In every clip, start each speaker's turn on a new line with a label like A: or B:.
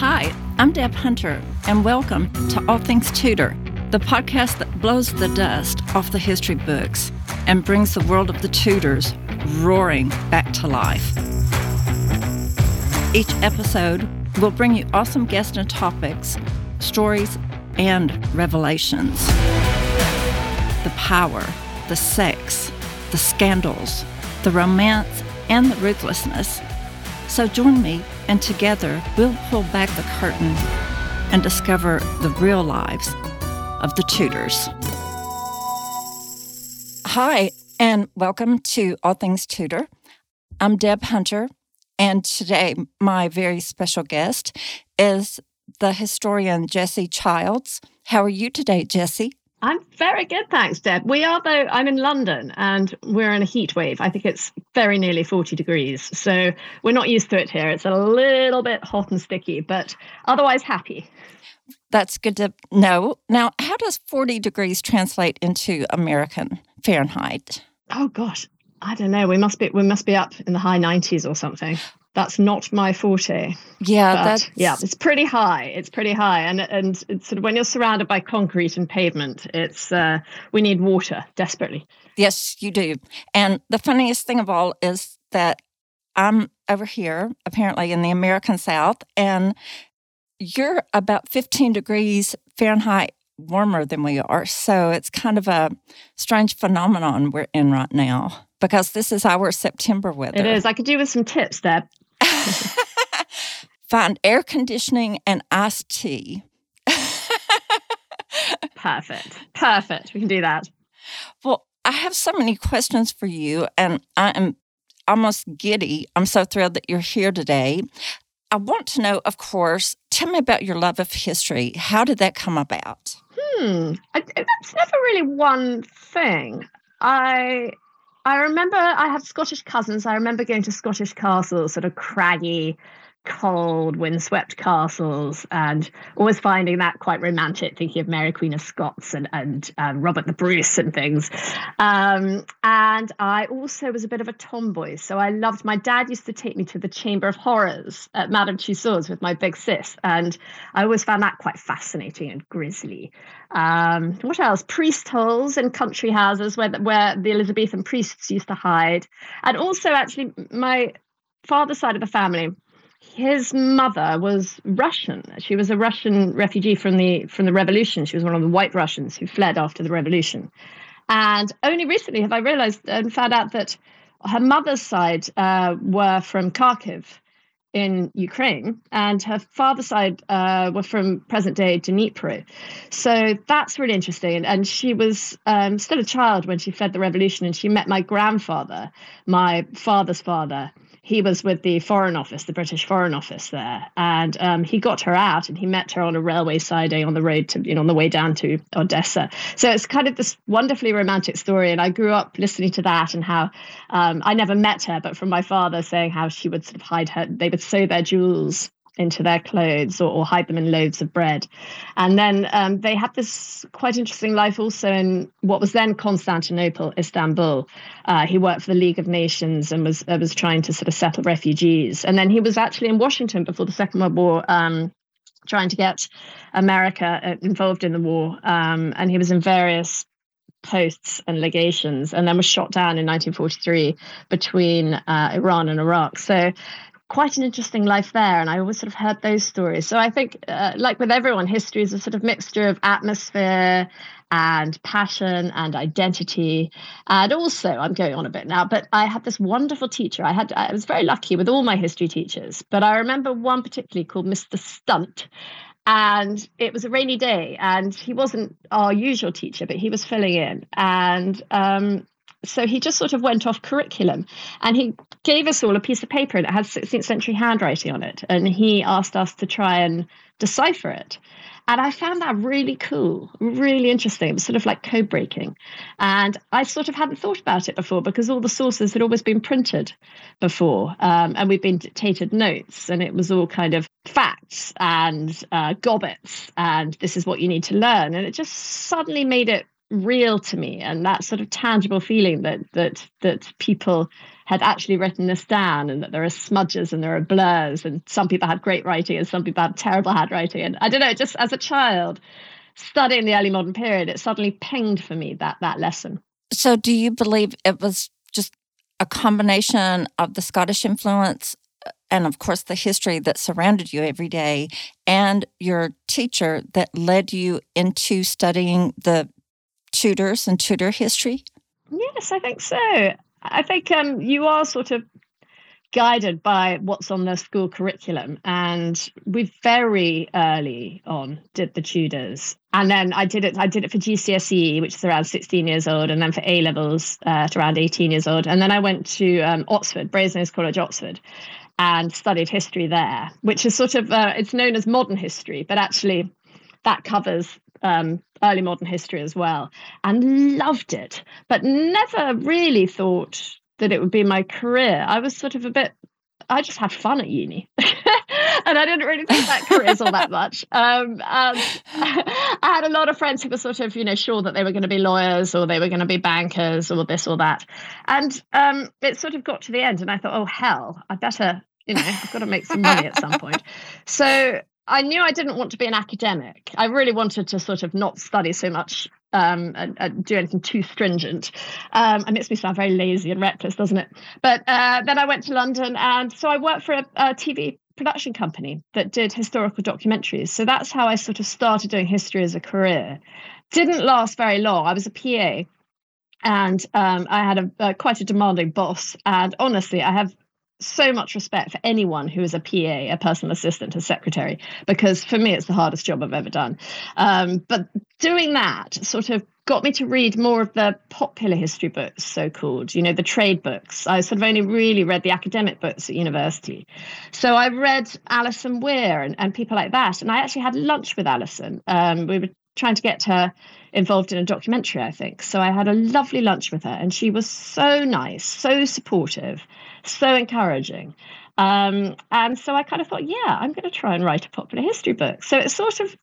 A: Hi, I'm Deb Hunter, and welcome to All Things Tudor, the podcast that blows the dust off the history books and brings the world of the Tudors roaring back to life. Each episode will bring you awesome guests and topics, stories, and revelations. The power, the sex, the scandals, the romance, and the ruthlessness. So join me, and together we'll pull back the curtain and discover the real lives of the Tudors. Hi, and welcome to All Things Tudor. I'm Deb Hunter, and today my very special guest is the historian Jessie Childs. How are you today, Jessie?
B: I'm very good, thanks, Deb. We are, though, I'm in London and we're in a heat wave. I think it's very nearly 40 degrees. So we're not used to it here. It's a little bit hot and sticky, but otherwise happy.
A: That's good to know. Now, how does 40 degrees translate into American Fahrenheit?
B: Oh gosh, I don't know. We must be we must be up in the high 90s or something that's not my forte.
A: Yeah,
B: but,
A: that's
B: yeah, it's pretty high. It's pretty high, and and it's sort of when you're surrounded by concrete and pavement, it's uh, we need water desperately.
A: Yes, you do. And the funniest thing of all is that I'm over here, apparently in the American South, and you're about 15 degrees Fahrenheit warmer than we are. So it's kind of a strange phenomenon we're in right now because this is our September weather.
B: It is. I could do with some tips there.
A: Find air conditioning and iced tea.
B: Perfect. Perfect. We can do that.
A: Well, I have so many questions for you, and I am almost giddy. I'm so thrilled that you're here today. I want to know, of course, tell me about your love of history. How did that come about?
B: Hmm, I, that's never really one thing. I I remember I had Scottish cousins. I remember going to Scottish castles, sort of craggy, cold, windswept castles, and always finding that quite romantic, thinking of Mary Queen of Scots and, and um, Robert the Bruce and things. Um, and I also was a bit of a tomboy. So I loved, my dad used to take me to the Chamber of Horrors at Madame Tussauds with my big sis. And I always found that quite fascinating and grisly. Um, what else? Priest holes in country houses where, where the Elizabethan priests used to hide. And also, actually, my father's side of the family his mother was Russian. She was a Russian refugee from the from the revolution. She was one of the white Russians who fled after the revolution. And only recently have I realized and found out that her mother's side uh, were from Kharkiv in Ukraine, and her father's side uh, were from present day Dnipro. So that's really interesting. And she was um, still a child when she fled the revolution, and she met my grandfather, my father's father he was with the Foreign Office, the British Foreign Office there, and um, he got her out, and he met her on a railway siding on the road to, you know, on the way down to Odessa. So it's kind of this wonderfully romantic story, and I grew up listening to that and how um, I never met her, but from my father saying how she would sort of hide her, they would sew their jewels into their clothes or, or, hide them in loaves of bread. And then um, they had this quite interesting life also in what was then Constantinople, Istanbul. Uh, he worked for the League of Nations and was uh, was trying to sort of settle refugees. And then he was actually in Washington before the Second World War. Um, trying to get America uh, involved in the war, um, and he was in various posts and legations, and then was shot down in 1943 between uh, Iran and Iraq. So quite an interesting life there. And I always sort of heard those stories. So I think, uh, like with everyone, history is a sort of mixture of atmosphere and passion and identity. And also, I'm going on a bit now, but I had this wonderful teacher. I had I was very lucky with all my history teachers, but I remember one particularly called Mr. Stunt. And it was a rainy day, and he wasn't our usual teacher, but he was filling in. And um, so he just sort of went off curriculum and he gave us all a piece of paper it had 16th century handwriting on it and he asked us to try and decipher it. And i found that really cool really interesting. It was sort of like code breaking. And i sort of hadn't thought about it before because all the sources had always been printed before um, and we'd been dictated notes and it was all kind of facts and uh, gobbets and this is what you need to learn. And it just suddenly made it real to me and that sort of tangible feeling that that that people had actually written this down and that there are smudges and there are blurs and some people had great writing and some people had terrible handwriting. And i don't know just as a child studying the early modern period it suddenly pinged for me that that lesson.
A: So do you believe it was just a combination of the scottish influence uh, and of course the history that surrounded you every day and your teacher that led you into studying the Tudors and Tudor history?
B: Yes, I think so. I think um, you are sort of guided by what's on the school curriculum. And we very early on did the Tudors. And then I did it, I did it for GCSE, which is around 16 years old, and then for A levels uh, at around 18 years old. And then I went to um, Oxford, Brasenose College, Oxford, and studied history there, which is sort of, uh, it's known as modern history, but actually that covers um, early modern history as well, and loved it, but never really thought that it would be my career. I was sort of a bit, I just had fun at uni. and I didn't really think that careers all that much. Um, I had a lot of friends who were sort of, you know, sure that they were going to be lawyers or they were going to be bankers or this or that. And um, it sort of got to the end, and I thought, oh, hell, I better, you know, I've got to make some money at some point. So I knew I didn't want to be an academic. I really wanted to sort of not study so much um, and, and, do anything too stringent. Um, it makes me sound very lazy and reckless, doesn't it? But uh, then I went to London, and so I worked for a, a, TV production company that did historical documentaries. So that's how I sort of started doing history as a career. Didn't last very long. I was a PA, and um, I had a, a, quite a demanding boss. And honestly, I have so much respect for anyone who is a PA, a personal assistant, a secretary, because for me, it's the hardest job I've ever done. Um, but doing that sort of got me to read more of the popular history books, so called, you know, the trade books. I sort of only really read the academic books at university. So I read Alison Weir and, and people like that. And I actually had lunch with Alison. Um, we were trying to get her involved in a documentary, I think. So I had a lovely lunch with her, and she was so nice, so supportive so encouraging. Um, and so I kind of thought, yeah, I'm going to try and write a popular history book. So it sort of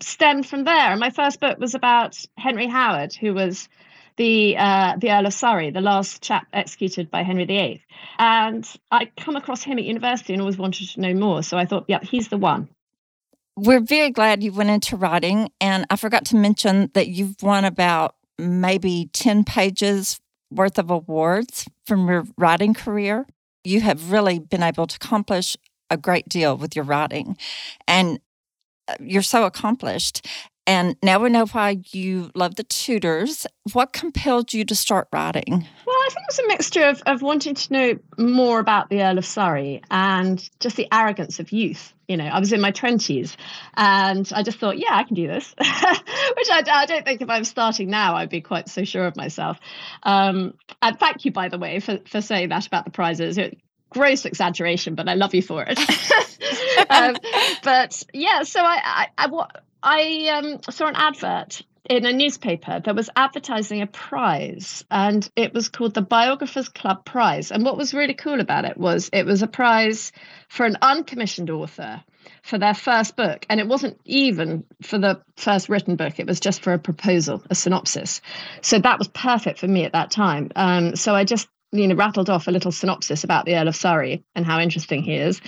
B: stemmed from there. And my first book was about Henry Howard, who was the uh, the Earl of Surrey, the last chap executed by Henry VIII. And I come across him at university and always wanted to know more. So I thought, yeah, he's the one.
A: We're very glad you went into writing. And I forgot to mention that you've won about maybe 10 pages worth of awards from your writing career. You have really been able to accomplish a great deal with your writing. And uh, you're so accomplished. And now we know why you love the Tudors. What compelled you to start writing?
B: Well, I think it was a mixture of, of wanting to know more about the Earl of Surrey and just the arrogance of youth. You know, I was in my 20s and I just thought, yeah, I can do this, which I, I, don't think if I'm starting now, I'd be quite so sure of myself. Um, and thank you, by the way, for, for saying that about the prizes gross exaggeration, but I love you for it. um, but yeah, so I, I, I, I um, saw an advert in a newspaper that was advertising a prize and it was called the Biographers Club Prize. And what was really cool about it was it was a prize for an uncommissioned author for their first book. And it wasn't even for the first written book, it was just for a proposal, a synopsis. So that was perfect for me at that time. Um, so I just you know, rattled off a little synopsis about the Earl of Surrey and how interesting he is.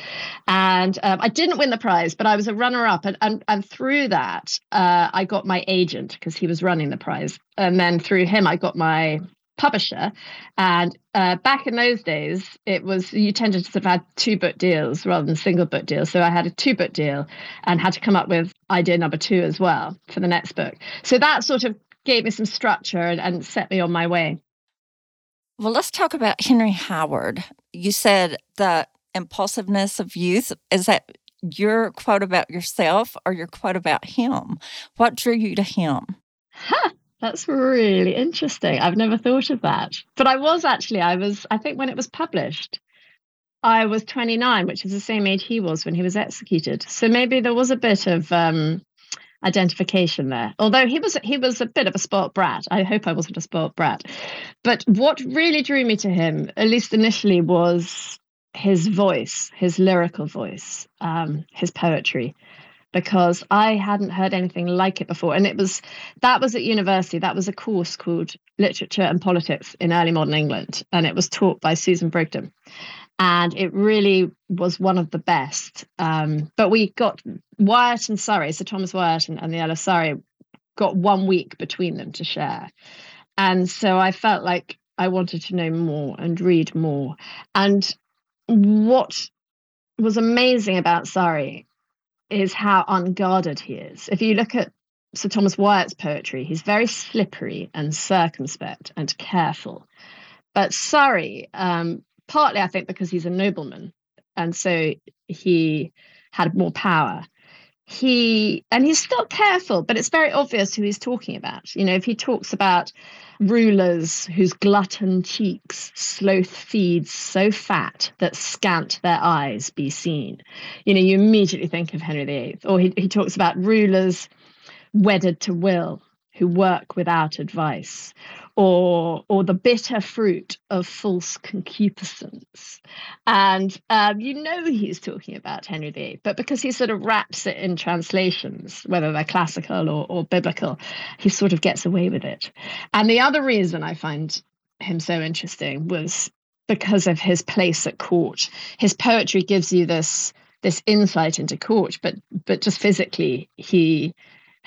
B: And um, I didn't win the prize, but I was a runner up. And, and, and through that, uh, I got my agent because he was running the prize. And then through him, I got my publisher. And uh, back in those days, it was you tended to sort of have two book deals rather than single book deals. So I had a two book deal and had to come up with idea number two as well for the next book. So that sort of gave me some structure and, and set me on my way.
A: Well, let's talk about Henry Howard. You said the impulsiveness of youth. Is that your quote about yourself or your quote about him? What drew you to him?
B: Huh, that's really interesting. I've never thought of that. But I was actually, I was, I think when it was published, I was 29, which is the same age he was when he was executed. So maybe there was a bit of um, identification there. Although he was he was a bit of a sport brat. I hope I wasn't a sport brat. But what really drew me to him, at least initially, was his voice, his lyrical voice, um, his poetry. because I hadn't heard anything like it before. And it was that was at university. That was a course called Literature and Politics in Early Modern England, and it was taught by Susan Brigden. And it really was one of the best. Um, but we got Wyatt and Surrey, so Thomas Wyatt and, and the of Surrey got one week between them to share. And so I felt like I wanted to know more and read more. And what was amazing about Surrey is how unguarded he is. If you look at Sir Thomas Wyatt's poetry, he's very slippery and circumspect and careful. But Surrey, um, partly I think because he's a nobleman, and so he had more power. He and he's still careful, but it's very obvious who he's talking about. You know, if he talks about rulers whose glutton cheeks sloth feeds so fat that scant their eyes be seen. You know, you immediately think of Henry VIII. Or he, he talks about rulers wedded to will who work without advice or or the bitter fruit of false concupiscence. And um, you know he's talking about Henry VIII, but because he sort of wraps it in translations, whether they're classical or, or biblical, he sort of gets away with it. And the other reason I find him so interesting was because of his place at court. His poetry gives you this this insight into court, but but just physically he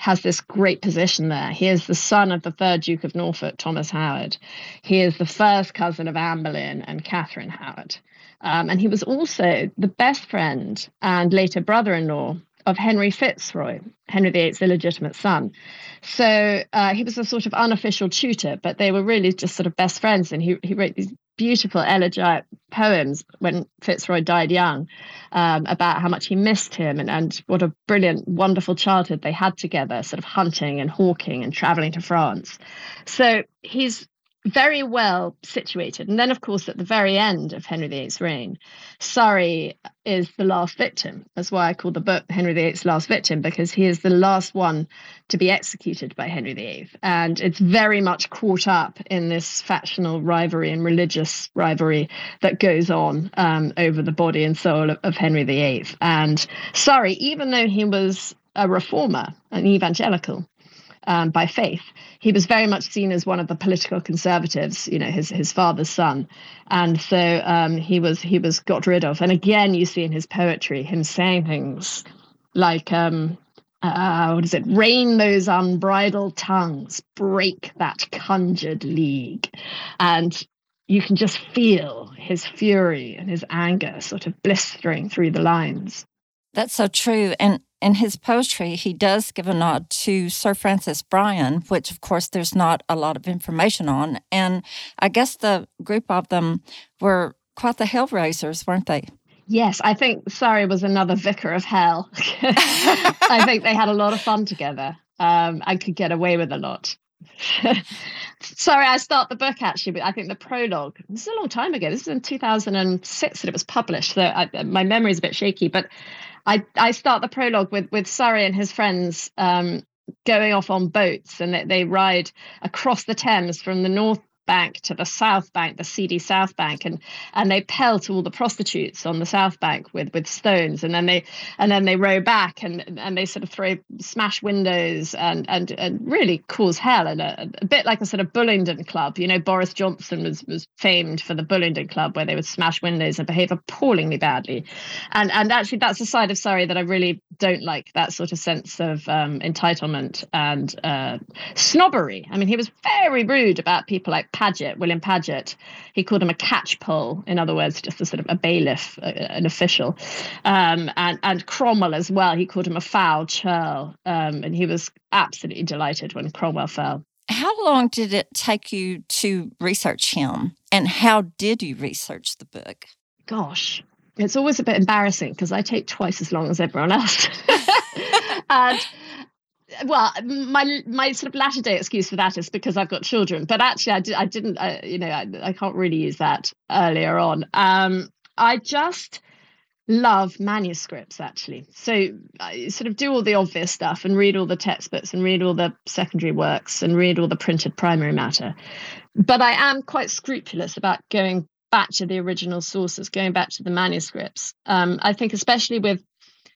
B: has this great position there. He is the son of the third Duke of Norfolk, Thomas Howard. He is the first cousin of Anne Boleyn and Catherine Howard. Um, and he was also the best friend and later brother in law of Henry Fitzroy, Henry VIII's illegitimate son. So uh, he was a sort of unofficial tutor, but they were really just sort of best friends. And he, he wrote these beautiful elegiac poems when Fitzroy died young um, about how much he missed him and, and what a brilliant, wonderful childhood they had together, sort of hunting and hawking and traveling to France. So he's very well situated. And then, of course, at the very end of Henry VIII's reign, Surrey is the last victim. That's why I call the book Henry VIII's Last Victim, because he is the last one to be executed by Henry VIII. And it's very much caught up in this factional rivalry and religious rivalry that goes on um, over the body and soul of, of Henry VIII. And Surrey, even though he was a reformer, an evangelical, um, by faith. He was very much seen as one of the political conservatives, you know, his his father's son, and so um, he was he was got rid of. And again, you see in his poetry him saying things like. Um, uh, what is it? Rein those unbridled tongues, break that conjured league. And you can just feel his fury and his anger sort of blistering through the lines.
A: That's so true. And in his poetry, he does give a nod to Sir Francis Bryan, which, of course, there's not a lot of information on. And I guess the group of them were quite the hellraisers, weren't they?
B: Yes, I think Surrey was another vicar of hell. I think they had a lot of fun together um, and could get away with a lot. Sorry, I start the book actually, but I think the prologue. This is a long time ago. This is in 2006 that it was published, so I, my memory is a bit shaky. But I I start the prologue with with Surrey and his friends um, going off on boats, and they, they ride across the Thames from the north bank to the south bank, the seedy south bank, and and they pelt all the prostitutes on the south bank with with stones, and then they and then they row back and and they sort of throw smash windows and and, and really cause hell and a, a bit like a sort of Bullingdon Club. You know, Boris Johnson was was famed for the Bullingdon Club where they would smash windows and behave appallingly badly, and and actually that's a side of Surrey that I really don't like. That sort of sense of um, entitlement and uh, snobbery. I mean, he was very rude about people like Paget, William Paget. He called him a catchpole, in other words, just a sort of a bailiff, an official. Um, and, and Cromwell as well, he called him a foul churl. Um, and he was absolutely delighted when Cromwell fell.
A: How long did it take you to research him? And how did you research the book?
B: Gosh, it's always a bit embarrassing because I take twice as long as everyone else. and well, my my sort of latter day excuse for that is because I've got children. But actually, I, did, I didn't. I, you know, I, I can't really use that earlier on. Um, I just love manuscripts actually. So I sort of do all the obvious stuff and read all the textbooks and read all the secondary works and read all the printed primary matter. But I am quite scrupulous about going back to the original sources, going back to the manuscripts. Um, I think especially with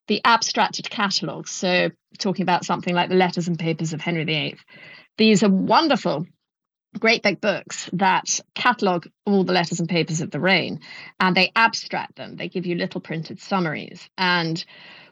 B: the abstracted catalogues. So, talking about something like the letters and papers of Henry VIII. These are wonderful, great big books that catalogue all the letters and papers of the reign and they abstract them. They give you little printed summaries. And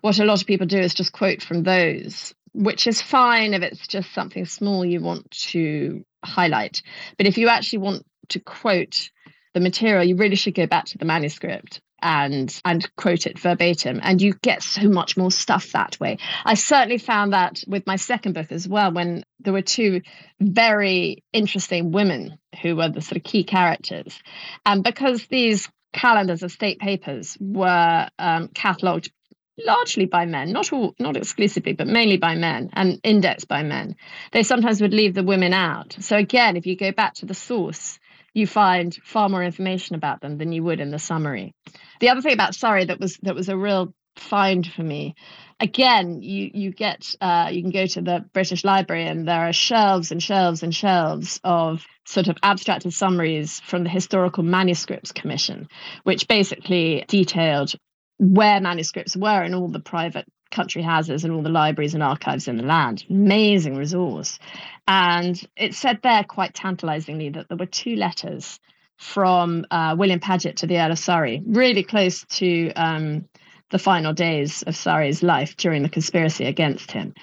B: what a lot of people do is just quote from those, which is fine if it's just something small you want to highlight. But if you actually want to quote the material, you really should go back to the manuscript and and quote it verbatim and you get so much more stuff that way i certainly found that with my second book as well when there were two very interesting women who were the sort of key characters and because these calendars of state papers were um, catalogued largely by men, not all, not exclusively, but mainly by men and indexed by men. They sometimes would leave the women out. So again, if you go back to the source, you find far more information about them than you would in the summary. The other thing about Surrey that was that was a real find for me. Again, you you get uh, you can go to the British Library and there are shelves and shelves and shelves of sort of abstracted summaries from the Historical Manuscripts Commission, which basically detailed where manuscripts were in all the private country houses and all the libraries and archives in the land. Amazing resource. And it said there quite tantalizingly that there were two letters from uh, William Paget to the Earl of Surrey, really close to um, the final days of Surrey's life during the conspiracy against him.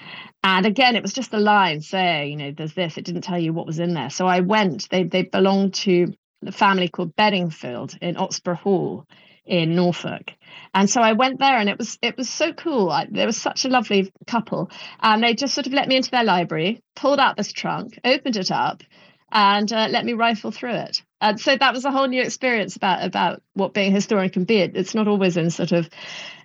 B: And again, it was just a line saying, you know, there's this. It didn't tell you what was in there. So I went. They they belonged to the family called Bedingfield in Oxburgh Hall in Norfolk. And so I went there and it was it was so cool. I, there was such a lovely couple and they just sort of let me into their library, pulled out this trunk, opened it up and uh, let me rifle through it. And so that was a whole new experience about about what being a historian can be. It, it's not always in sort of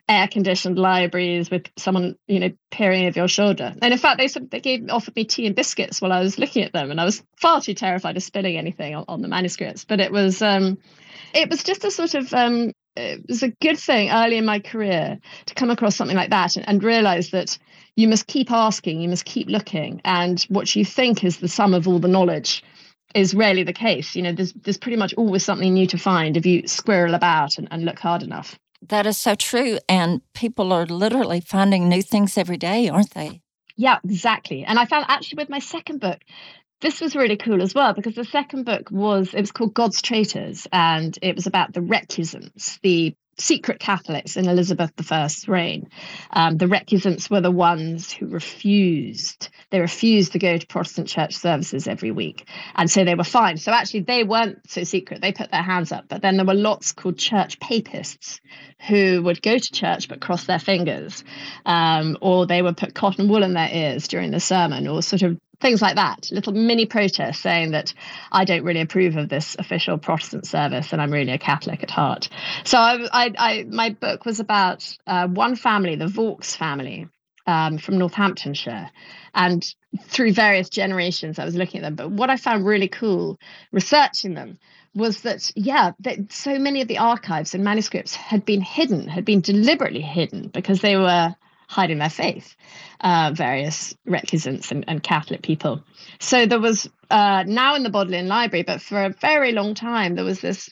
B: air conditioned libraries with someone you know peering over your shoulder. And in fact, they they gave offered me tea and biscuits while I was looking at them, and I was far too terrified of spilling anything on, on the manuscripts. But it was um, it was just a sort of um, it was a good thing early in my career to come across something like that and, and realize that you must keep asking, you must keep looking, and what you think is the sum of all the knowledge is rarely the case. You know, there's there's pretty much always something new to find if you squirrel about and, and look hard enough.
A: That is so true. And people are literally finding new things every day, aren't they?
B: Yeah, exactly. And I found actually with my second book, this was really cool as well because the second book was it was called God's Traitors and it was about the recusants, the secret Catholics in Elizabeth I's reign. Um, the recusants were the ones who refused. They refused to go to Protestant church services every week. And so they were fine. So actually, they weren't so secret. They put their hands up. But then there were lots called church papists who would go to church but cross their fingers. Um, or they would put cotton wool in their ears during the sermon or sort of things like that, little mini protests saying that I don't really approve of this official Protestant service and I'm really a Catholic at heart. So I, I, I my book was about uh, one family, the Vaux family um, from Northamptonshire. And through various generations, I was looking at them. But what I found really cool researching them was that, yeah, that so many of the archives and manuscripts had been hidden, had been deliberately hidden because they were hiding their faith, uh, various recusants and, and, Catholic people. So there was uh, now in the Bodleian Library, but for a very long time, there was this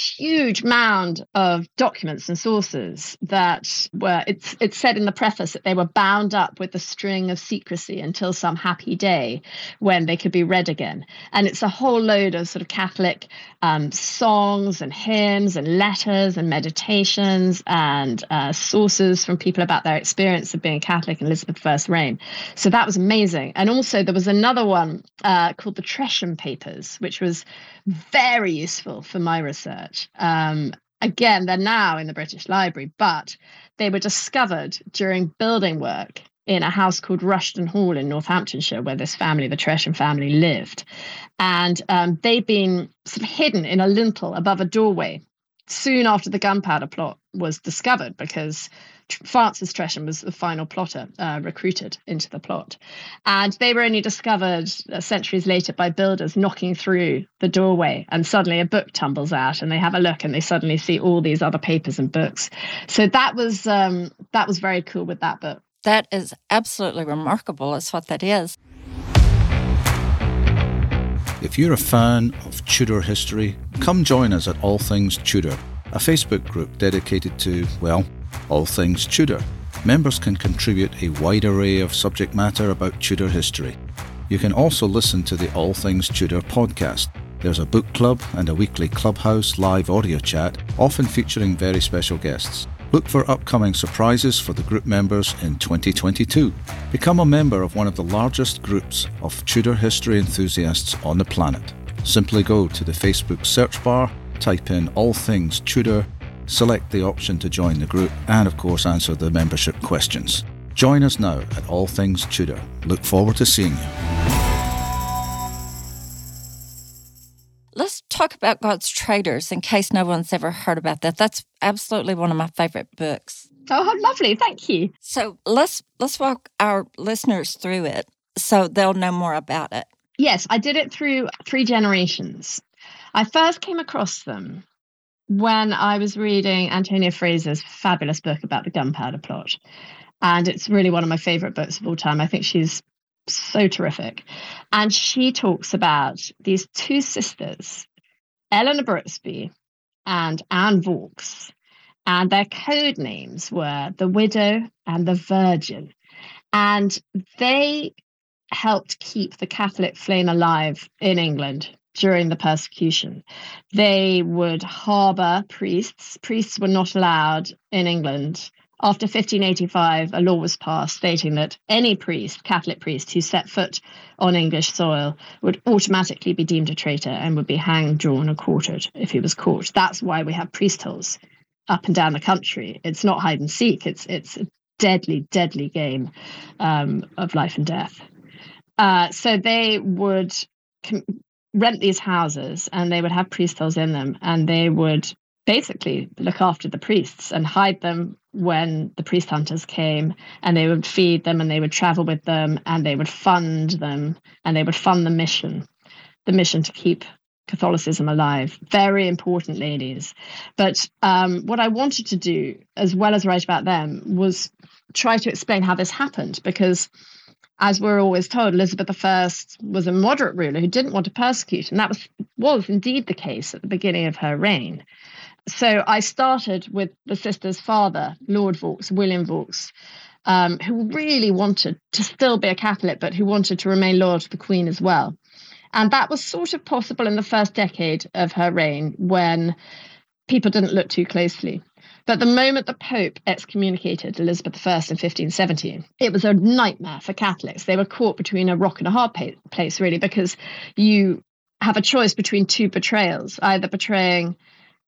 B: huge mound of documents and sources that were it's it's said in the preface that they were bound up with the string of secrecy until some happy day when they could be read again. And it's a whole load of sort of catholic um, songs and hymns and letters and meditations and uh, sources from people about their experience of being catholic in elizabeth i's reign. So that was amazing. And also there was another one uh, called the tresham papers which was very useful for my research. Um, again, they're now in the British Library, but they were discovered during building work in a house called Rushton Hall in Northamptonshire, where this family, the Tresham family, lived. And um, they'd been sort of hidden in a lintel above a doorway soon after the gunpowder plot was discovered because Francis Tresham was the final plotter uh, recruited into the plot. And they were only discovered uh, centuries later by builders knocking through the doorway, and suddenly a book tumbles out, and they have a look, and they suddenly see all these other papers and books. So that was um, that was very cool with that book.
A: That is absolutely remarkable. Is what that is.
C: If you're a fan of Tudor history, come join us at All Things Tudor, a Facebook group dedicated to, well, all things Tudor. members can contribute a wide array of subject matter about Tudor history. You can also listen to the All Things Tudor podcast. There's a book club and a weekly clubhouse live audio chat, often featuring very special guests. Look for upcoming surprises for the group members in 2022. Become a member of one of the largest groups of Tudor history enthusiasts on the planet. Simply go to the Facebook search bar, type in All Things Tudor select the option to join the group, and of course, answer the membership questions. Join us now at All Things Tudor. Look forward to seeing you.
A: Let's talk about God's Traitors in case no one's ever heard about that. That's absolutely one of my favorite books.
B: Oh, how lovely. Thank you.
A: So let's let's walk our listeners through it so they'll know more about it.
B: Yes, I did it through three generations. I first came across them when I was reading Antonia Fraser's fabulous book about the gunpowder plot. And it's really one of my favorite books of all time. I think she's so terrific. And she talks about these two sisters, Eleanor Brooksby and Anne Vaux. And their code names were the widow and the virgin. And they helped keep the Catholic flame alive in England during the persecution. They would harbour priests. Priests were not allowed in England. After 1585, a law was passed stating that any priest, Catholic priest, who set foot on English soil would automatically be deemed a traitor and would be hanged, drawn, and quartered if he was caught. That's why we have priest holes up and down the country. It's not hide and seek. It's it's a deadly, deadly game um, of life and death. Uh, so they would com- rent these houses and they would have priest holes in them and they would basically look after the priests and hide them when the priest hunters came and they would feed them and they would travel with them and they would fund them and they would fund the mission the mission to keep catholicism alive. Very important ladies. But um, what i wanted to do as well as write about them was try to explain how this happened because as we're always told, Elizabeth I was a moderate ruler who didn't want to persecute, and that was was indeed the case at the beginning of her reign. So I started with the sister's father, Lord Vaux, William Vaux, um, who really wanted to still be a Catholic, but who wanted to remain loyal to the Queen as well. And that was sort of possible in the first decade of her reign when people didn't look too closely. But the moment the Pope excommunicated Elizabeth I in 1517, it was a nightmare for Catholics. They were caught between a rock and a hard place, really, because you have a choice between two betrayals either betraying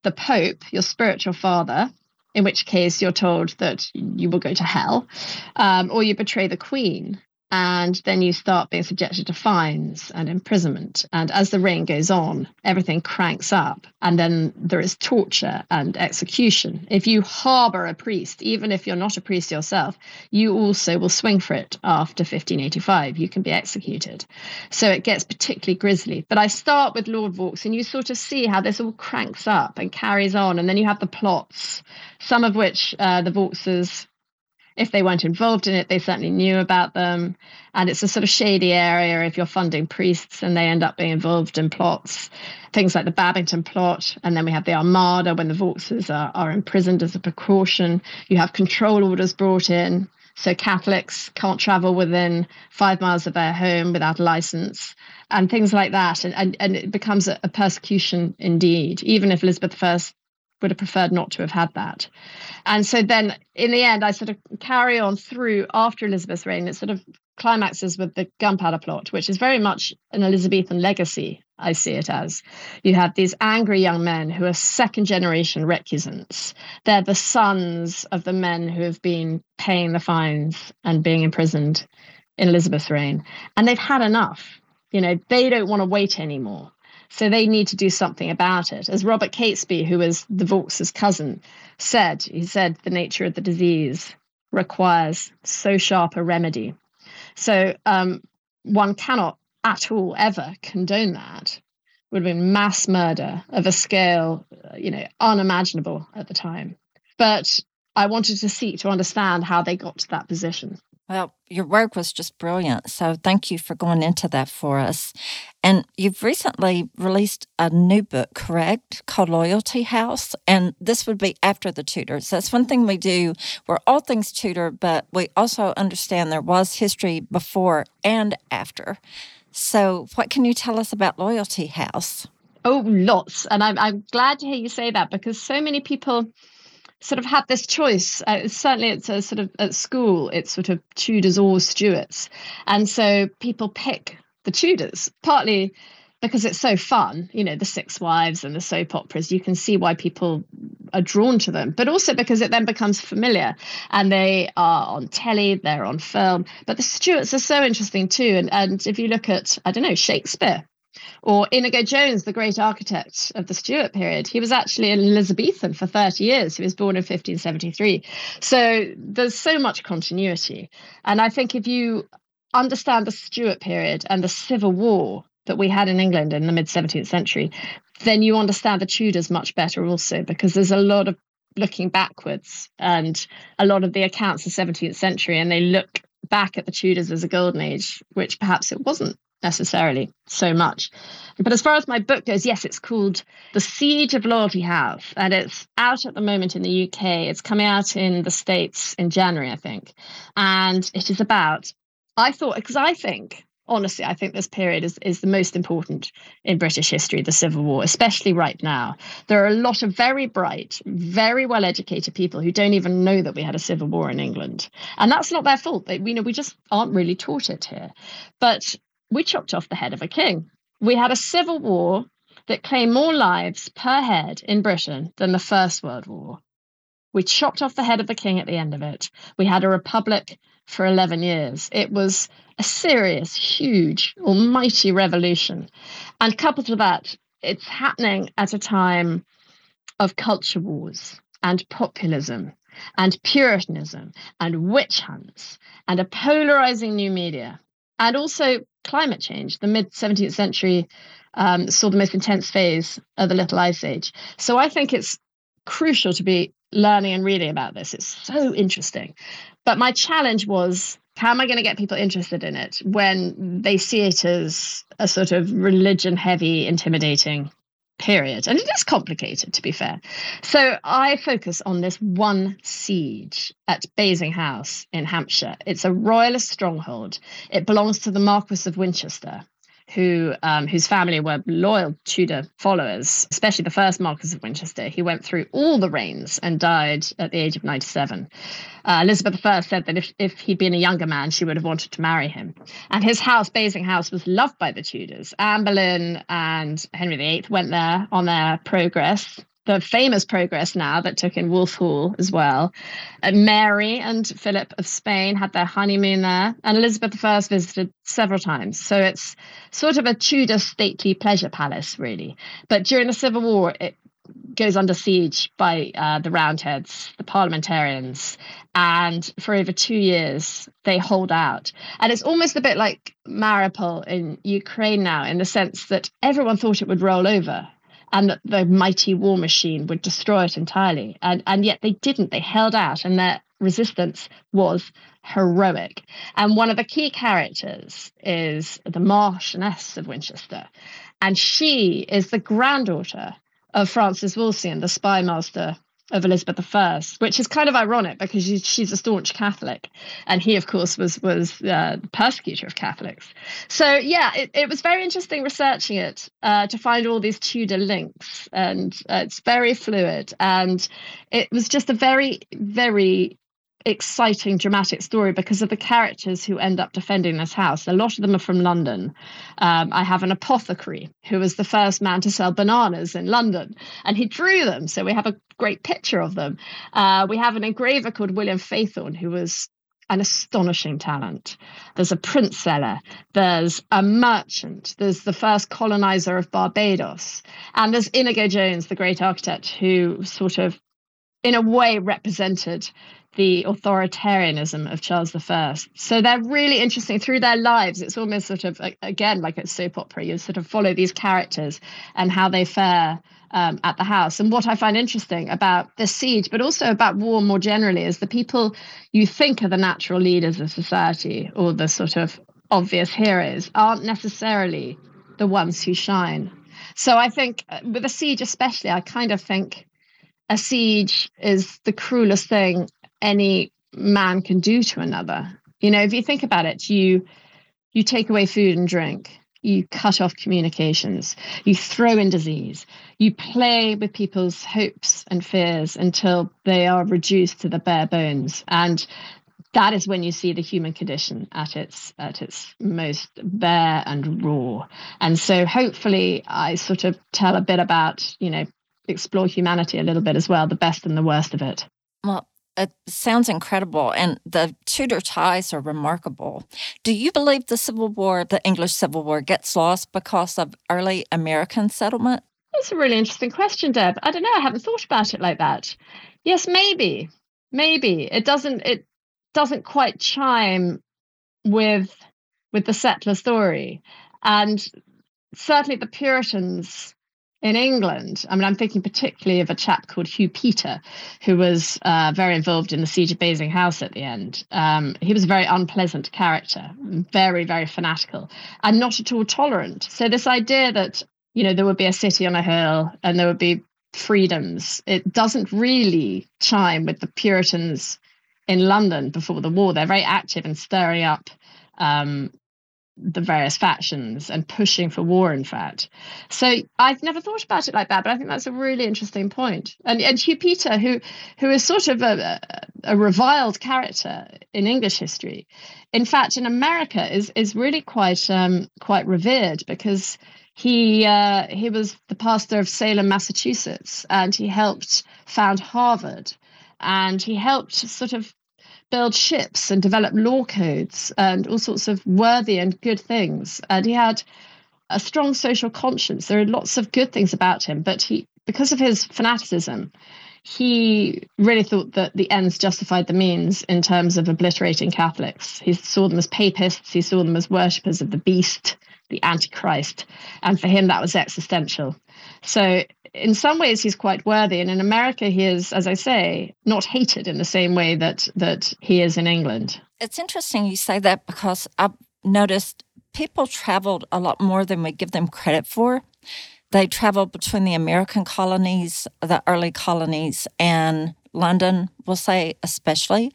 B: the Pope, your spiritual father, in which case you're told that you will go to hell, um, or you betray the Queen, and then you start being subjected to fines and imprisonment. And as the reign goes on, everything cranks up, and then there is torture and execution. If you harbor a priest, even if you're not a priest yourself, you also will swing for it after 1585. You can be executed. So it gets particularly grisly. But I start with Lord Vaux, and you sort of see how this all cranks up and carries on. And then you have the plots, some of which uh, the Vauxes if they weren't involved in it, they certainly knew about them. And it's a sort of shady area if you're funding priests and they end up being involved in plots, things like the Babington plot. And then we have the Armada when the Vauxes are, are imprisoned as a precaution. You have control orders brought in. So Catholics can't travel within five miles of their home without a license and things like that. And, and, and it becomes a, a persecution indeed, even if Elizabeth I would have preferred not to have had that. And so then in the end, I sort of carry on through after Elizabeth's reign. It sort of climaxes with the gunpowder plot, which is very much an Elizabethan legacy, I see it as. You have these angry young men who are second generation recusants. They're the sons of the men who have been paying the fines and being imprisoned in Elizabeth's reign. And they've had enough. You know, they don't want to wait anymore. So they need to do something about it. As Robert Catesby, who was the Vaux's cousin, said, he said the nature of the disease requires so sharp a remedy. So um, one cannot at all ever condone that. It would have been mass murder of a scale, uh, you know, unimaginable at the time. But I wanted to seek to understand how they got to that position.
A: Well, your work was just brilliant. So thank you for going into that for us. And you've recently released a new book, correct? Called Loyalty House. And this would be after the Tudors. That's one thing we do. We're all things Tudor, but we also understand there was history before and after. So, what can you tell us about Loyalty House?
B: Oh, lots. And I'm, I'm glad to hear you say that because so many people sort of had this choice. Uh, certainly, it's a sort of at school, it's sort of Tudors or Stuarts. And so people pick the Tudors, partly because it's so fun, you know, the Six Wives and the soap operas. You can see why people are drawn to them, but also because it then becomes familiar and they are on telly, they're on film. But the Stuarts are so interesting too. And, and if you look at, I don't know, Shakespeare, or Inigo Jones, the great architect of the Stuart period, he was actually an Elizabethan for 30 years. He was born in 1573. So there's so much continuity. And I think if you understand the Stuart period and the Civil War that we had in England in the mid 17th century, then you understand the Tudors much better also, because there's a lot of looking backwards and a lot of the accounts of 17th century, and they look back at the Tudors as a golden age, which perhaps it wasn't necessarily so much. But as far as my book goes, yes, it's called The Siege of Loyalty House, and it's out at the moment in the UK. It's coming out in the States in January, I think. And it is about, I thought, because I think, honestly, I think this period is, is the most important in British history, the Civil War, especially right now. There are a lot of very bright, very well educated people who don't even know that we had a civil war in England. And that's not their fault. They, you know, we just aren't really taught it here. But we chopped off the head of a king. We had a civil war that claimed more lives per head in Britain than the First World War. We chopped off the head of the king at the end of it. We had a republic for 11 years. It was a serious, huge, almighty revolution. And coupled to that, it's happening at a time of culture wars and populism and puritanism and witch hunts and a polarizing new media and also climate change. The mid 17th century um, saw the most intense phase of the Little Ice Age. So I think it's crucial to be learning and reading about this. It's so interesting. But my challenge was how am I going to get people interested in it when they see it as a sort of religion heavy, intimidating period. And it is complicated, to be fair. So I focus on this one siege at Basing House in Hampshire. It's a royalist stronghold. It belongs to the Marquis of Winchester who um, whose family were loyal Tudor followers, especially the first Marquis of Winchester. He went through all the reigns and died at the age of 97. Uh, Elizabeth I said that if, if he'd been a younger man, she would have wanted to marry him. And his house, Basing House, was loved by the Tudors. Anne Boleyn and Henry VIII went there on their progress the famous progress now that took in Wolf Hall as well. Uh, Mary and Philip of Spain had their honeymoon there, and Elizabeth I visited several times. So it's sort of a Tudor stately pleasure palace, really. But during the Civil War, it goes under siege by uh, the Roundheads, the parliamentarians, and for over two years they hold out. And it's almost a bit like Mariupol in Ukraine now, in the sense that everyone thought it would roll over and that the mighty war machine would destroy it entirely. And, and yet they didn't. They held out, and their resistance was heroic. And one of the key characters is the Marchioness of Winchester. And she is the granddaughter of Francis Walsingham, the spy master of Elizabeth I, which is kind of ironic because she's a staunch Catholic, and he, of course, was was uh, the persecutor of Catholics. So yeah, it, it was very interesting researching it uh, to find all these Tudor links, and uh, it's very fluid, and it was just a very very exciting dramatic story because of the characters who end up defending this house. A lot of them are from London. Um, I have an apothecary who was the first man to sell bananas in London, and he drew them. So we have a great picture of them. Uh, we have an engraver called William Faithorne who was an astonishing talent. There's a print seller, there's a merchant, there's the first colonizer of Barbados, and there's Inigo Jones, the great architect, who sort of, in a way, represented the authoritarianism of Charles I. So they're really interesting through their lives. It's almost sort of again like a soap opera. You sort of follow these characters and how they fare um, at the house. And what I find interesting about the siege, but also about war more generally, is the people you think are the natural leaders of society or the sort of obvious heroes aren't necessarily the ones who shine. So I think uh, with a siege, especially, I kind of think a siege is the cruelest thing any man can do to another. You know, if you think about it, you you take away food and drink you cut off communications, you throw in disease, you play with people's hopes and fears until they are reduced to the bare bones. And that is when you see the human condition at its at its most bare and raw. And so hopefully I sort of tell a bit about, you know, explore humanity a little bit as well, the best and the worst of it.
A: Well, it sounds incredible, and the Tudor ties are remarkable. Do you believe the Civil War, the English Civil War, gets lost because of early American settlement?
B: That's a really interesting question, Deb. I don't know. I haven't thought about it like that. Yes, maybe, maybe it doesn't. It doesn't quite chime with with the settler story, and certainly the Puritans in England, I mean, I'm thinking particularly of a chap called Hugh Peter, who was uh, very involved in the siege of Basing House at the end. Um, he was a very unpleasant character, very, very fanatical, and not at all tolerant. So, this idea that, you know, there would be a city on a hill and there would be freedoms, it doesn't really chime with the Puritans in London before the war. They're very active in stirring up um, the various factions and pushing for war, in fact. So I've never thought about it like that, but I think that's a really interesting point. And, and Hugh Peter, who who is sort of a, a reviled character in English history, in fact, in America is is really quite um, quite revered because he uh, he was the pastor of Salem, Massachusetts, and he helped found Harvard, and he helped sort of build ships and develop law codes and all sorts of worthy and good things. And he had a strong social conscience. There are lots of good things about him, but he, because of his fanaticism, he really thought that the ends justified the means in terms of obliterating Catholics. He saw them as papists, he saw them as worshippers of the beast, the Antichrist, and for him that was existential. So in some ways he's quite worthy. And in america he is as i say not hated in the same way that that he is in england.
A: It's interesting you say that because i've noticed people traveled a lot more than we give them credit for. They traveled between the american colonies the early colonies and london we'll say especially.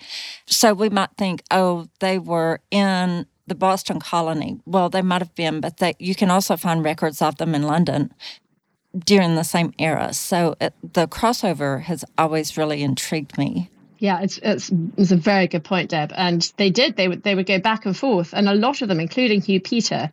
A: So we might think oh they were in the Boston colony. Well, they might have been, but they, you can also find records of them in London during the same era. So it, the crossover has always really intrigued me.
B: Yeah, it's, it's it's a very good point, Deb. And they did they would they would go back and forth, and a lot of them, including Hugh Peter,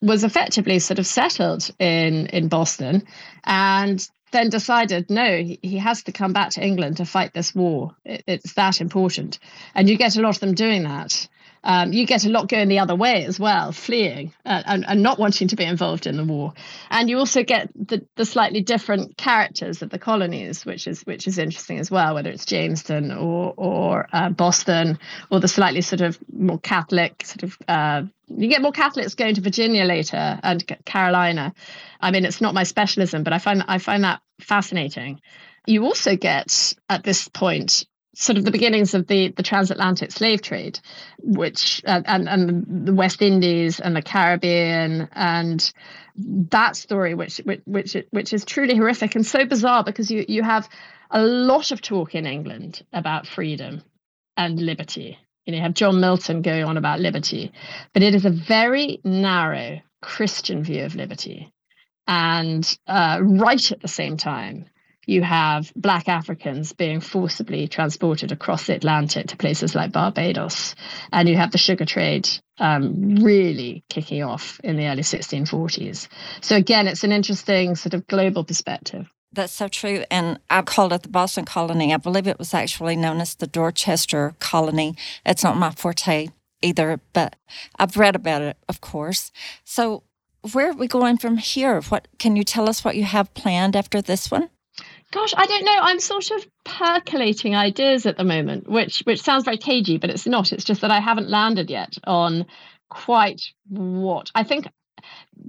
B: was effectively sort of settled in in Boston, and then decided no, he has to come back to England to fight this war. It, it's that important, and you get a lot of them doing that um, you get a lot going the other way as well, fleeing uh, and, and, not wanting to be involved in the war. And you also get the, the slightly different characters of the colonies, which is which is interesting as well, whether it's Jamestown or or uh, Boston or the slightly sort of more Catholic sort of. Uh, you get more Catholics going to Virginia later and Carolina. I mean, it's not my specialism, but I find I find that fascinating. You also get at this point sort of the beginnings of the, the transatlantic slave trade, which uh, and and the West Indies and the Caribbean and that story, which which which which is truly horrific and so bizarre because you you have a lot of talk in England about freedom and liberty. You know, you have John Milton going on about liberty, but it is a very narrow Christian view of liberty. And uh, right at the same time, you have black Africans being forcibly transported across the Atlantic to places like Barbados. And you have the sugar trade um, really kicking off in the early 1640s. So, again, it's an interesting sort of global perspective.
A: That's so true. And I called it the Boston Colony. I believe it was actually known as the Dorchester Colony. It's not my forte either, but I've read about it, of course. So, where are we going from here? What can you tell us what you have planned after this one?
B: Gosh, I don't know. I'm sort of percolating ideas at the moment, which which sounds very cagey, but it's not. It's just that I haven't landed yet on quite what I think.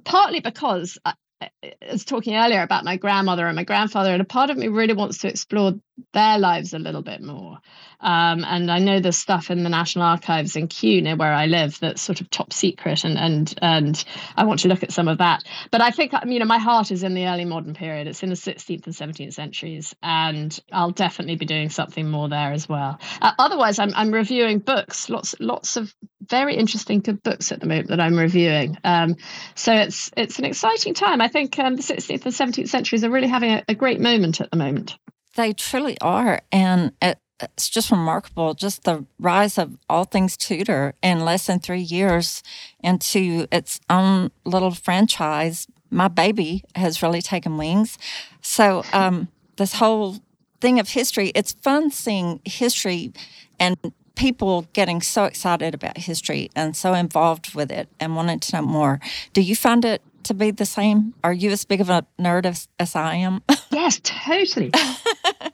B: Partly because uh, I was talking earlier about my grandmother and my grandfather, and a part of me really wants to explore their lives a little bit more. Um, and I know there's stuff in the National Archives in Kew, near where I live, that's sort of top secret, and and and I want to look at some of that. But I think you know my heart is in the early modern period. It's in the 16th and 17th centuries, and I'll definitely be doing something more there as well. Uh, otherwise, I'm I'm reviewing books, lots lots of very interesting good books at the moment that I'm reviewing. Um, so it's it's an exciting time. I think um, the 16th and 17th centuries are really having a, a great moment at the moment.
A: They truly are. And it, it's just remarkable, just the rise of all things Tudor in less than three years into its own little franchise. My baby has really taken wings. So, um, this whole thing of history, it's fun seeing history and people getting so excited about history and so involved with it and wanting to know more. Do you find it to be the same? Are you as big of a nerd as, as I am?
B: yes, totally.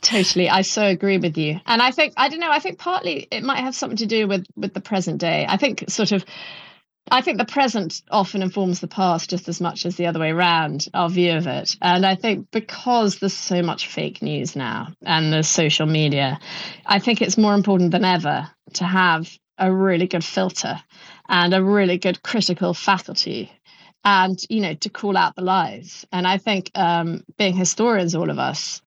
B: Totally. I so agree with you. And I think I don't know, I think partly it might have something to do with with the present day. I think sort of I think the present often informs the past just as much as the other way around, our view of it. And I think because there's so much fake news now and there's social media, I think it's more important than ever to have a really good filter and a really good critical faculty and you know to call out the lies and i think um, being historians all of us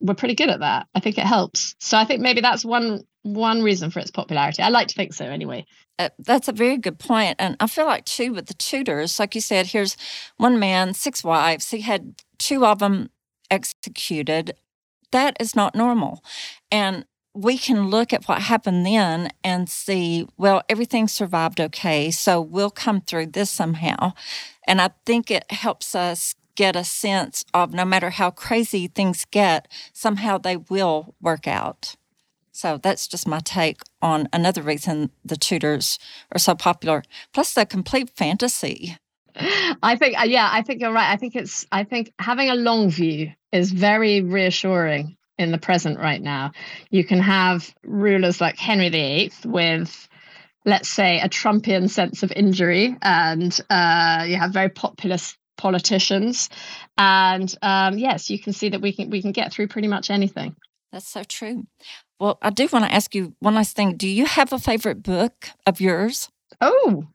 B: we're pretty good at that i think it helps so i think maybe that's one one reason for its popularity i like to think so anyway
A: uh, that's a very good point and i feel like too with the tudors like you said here's one man six wives he had two of them executed that is not normal and we can look at what happened then and see, well, everything survived okay. So we'll come through this somehow. And I think it helps us get a sense of no matter how crazy things get, somehow they will work out. So that's just my take on another reason the Tudors are so popular. Plus the complete fantasy.
B: I think, uh, yeah, I think you're right. I think it's, I think having a long view is very reassuring in the present right now. You can have rulers like Henry VIII with, let's say, a Trumpian sense of injury, and uh, you have very populist politicians. And um, yes, you can see that we can we can get through pretty much anything.
A: That's so true. Well, I do want to ask you one last thing. Do you have a favorite book of yours?
B: Oh,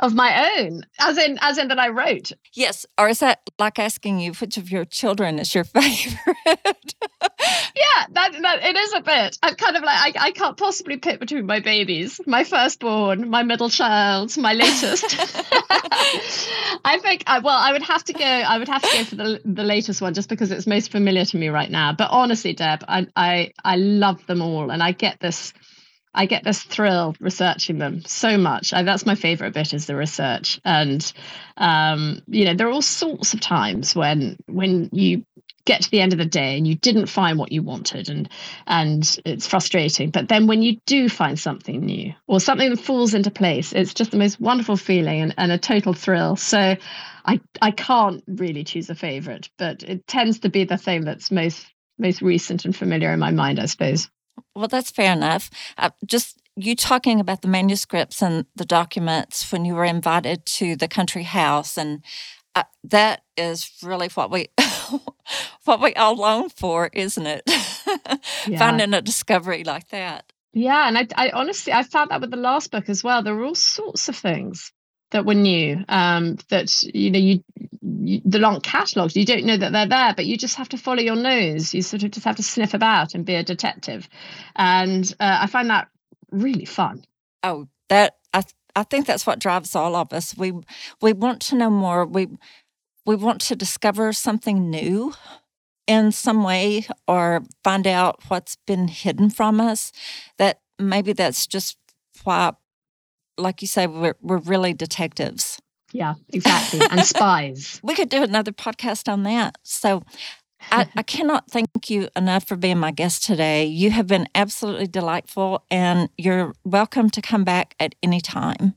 B: of my own as in as in that i wrote.
A: Yes or is that like asking you which of your children is your favorite.
B: Yeah that, that it is a bit. I'm kind of like I, I can't possibly pick between my babies my firstborn my middle child my latest. I think I, well i would have to go i would have to go for the, the latest one just because it's most familiar to me right now. But honestly deb i i, I love them all and i get this I get this thrill researching them so much. I, that's my favorite bit is the research, and um, you know there are all sorts of times when when you get to the end of the day and you didn't find what you wanted, and and it's frustrating. But then when you do find something new or something that falls into place, it's just the most wonderful feeling and, and a total thrill. So I I can't really choose a favorite, but it tends to be the thing that's most most recent and familiar in my mind, I suppose.
A: Well, that's fair enough. Uh, just you talking about the manuscripts and the documents when you were invited to the country house, and uh, that is really what we what we all long for, isn't it? yeah. Finding a discovery like that.
B: Yeah, and I, I honestly I found that with the last book as well. There were all sorts of things that were new um, that you know you, you the long catalogs you don't know that they're there but you just have to follow your nose. You sort of just have to sniff about and be a detective. And uh, i find that really fun.
A: Oh that i i think that's what drives all of us. We we want to know more. We we want to discover something new in some way or find out what's been hidden from us. That maybe that's just why like you say, we're, we're really detectives.
B: Yeah, exactly. and spies.
A: We could do another podcast on that. So I, I, cannot thank you enough for being my guest today. You have been absolutely delightful, and you're welcome to come back at any time.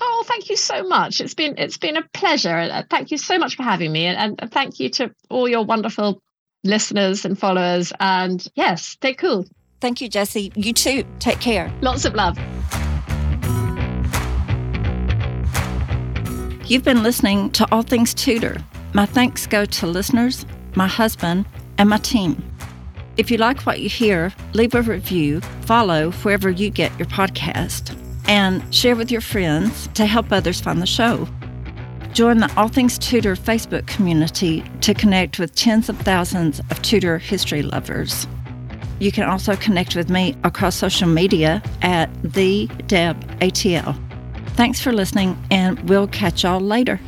B: Oh, thank you so much. It's been it's been a pleasure. Uh, thank you so much for having me, and, and thank you to all your wonderful listeners and followers. And yes, stay cool.
A: Thank you, Jessie. You too. Take care.
B: Lots of love.
A: You've been listening to All Things Tudor, My thanks go to listeners, my husband, and my team. If you like what you hear, leave a review, follow wherever you get your podcast, and share with your friends to help others find the show. Join the All Things Tudor Facebook community to connect with tens of thousands of Tudor history lovers. You can also connect with me across social media at the Deb ATL. Thanks for listening, and we'll catch y'all later.